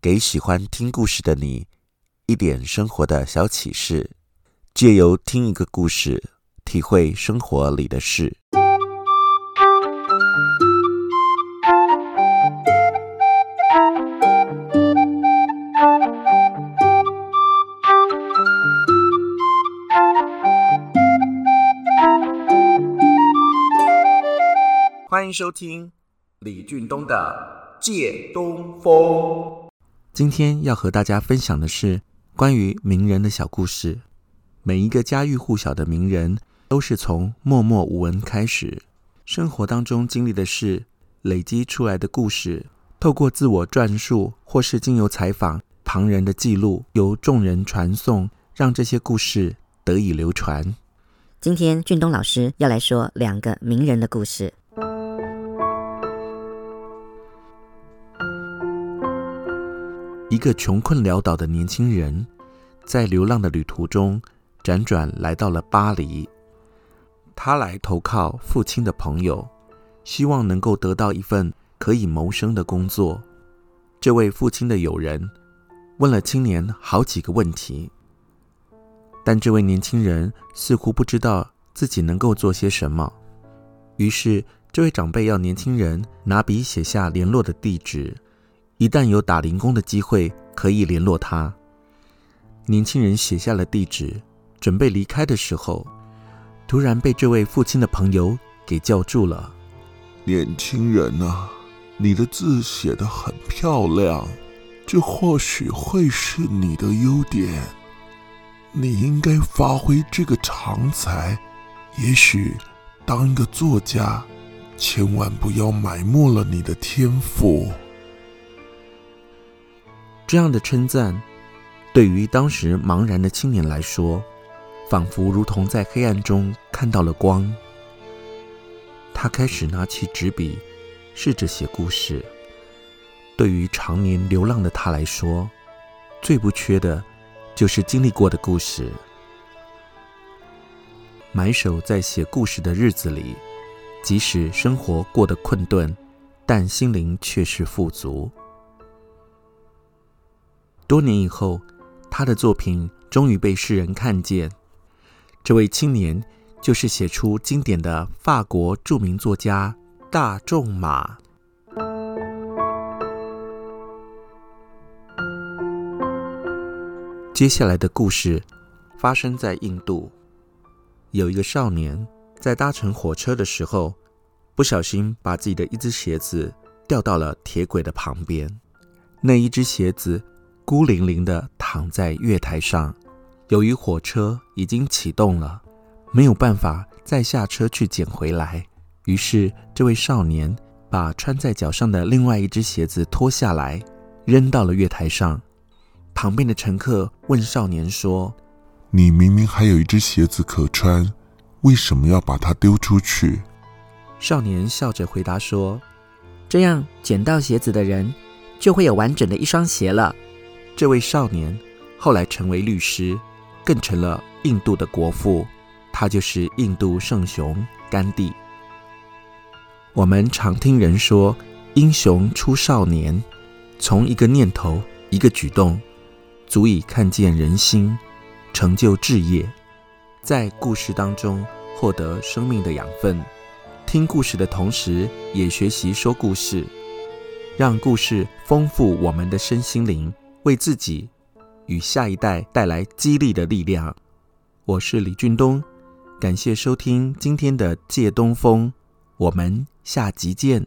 给喜欢听故事的你一点生活的小启示，借由听一个故事，体会生活里的事。欢迎收听李俊东的《借东风》。今天要和大家分享的是关于名人的小故事。每一个家喻户晓的名人，都是从默默无闻开始，生活当中经历的事，累积出来的故事，透过自我转述或是经由采访旁人的记录，由众人传颂，让这些故事得以流传。今天俊东老师要来说两个名人的故事。一个穷困潦倒的年轻人，在流浪的旅途中，辗转来到了巴黎。他来投靠父亲的朋友，希望能够得到一份可以谋生的工作。这位父亲的友人问了青年好几个问题，但这位年轻人似乎不知道自己能够做些什么。于是，这位长辈要年轻人拿笔写下联络的地址。一旦有打零工的机会，可以联络他。年轻人写下了地址，准备离开的时候，突然被这位父亲的朋友给叫住了。年轻人啊，你的字写得很漂亮，这或许会是你的优点。你应该发挥这个长才，也许当一个作家，千万不要埋没了你的天赋。这样的称赞，对于当时茫然的青年来说，仿佛如同在黑暗中看到了光。他开始拿起纸笔，试着写故事。对于常年流浪的他来说，最不缺的，就是经历过的故事。埋首在写故事的日子里，即使生活过得困顿，但心灵却是富足。多年以后，他的作品终于被世人看见。这位青年就是写出经典的法国著名作家大仲马。接下来的故事发生在印度，有一个少年在搭乘火车的时候，不小心把自己的一只鞋子掉到了铁轨的旁边，那一只鞋子。孤零零地躺在月台上，由于火车已经启动了，没有办法再下车去捡回来。于是，这位少年把穿在脚上的另外一只鞋子脱下来，扔到了月台上。旁边的乘客问少年说：“你明明还有一只鞋子可穿，为什么要把它丢出去？”少年笑着回答说：“这样捡到鞋子的人就会有完整的一双鞋了。”这位少年后来成为律师，更成了印度的国父。他就是印度圣雄甘地。我们常听人说“英雄出少年”，从一个念头、一个举动，足以看见人心，成就志业，在故事当中获得生命的养分。听故事的同时，也学习说故事，让故事丰富我们的身心灵。为自己与下一代带来激励的力量。我是李俊东，感谢收听今天的借东风，我们下集见。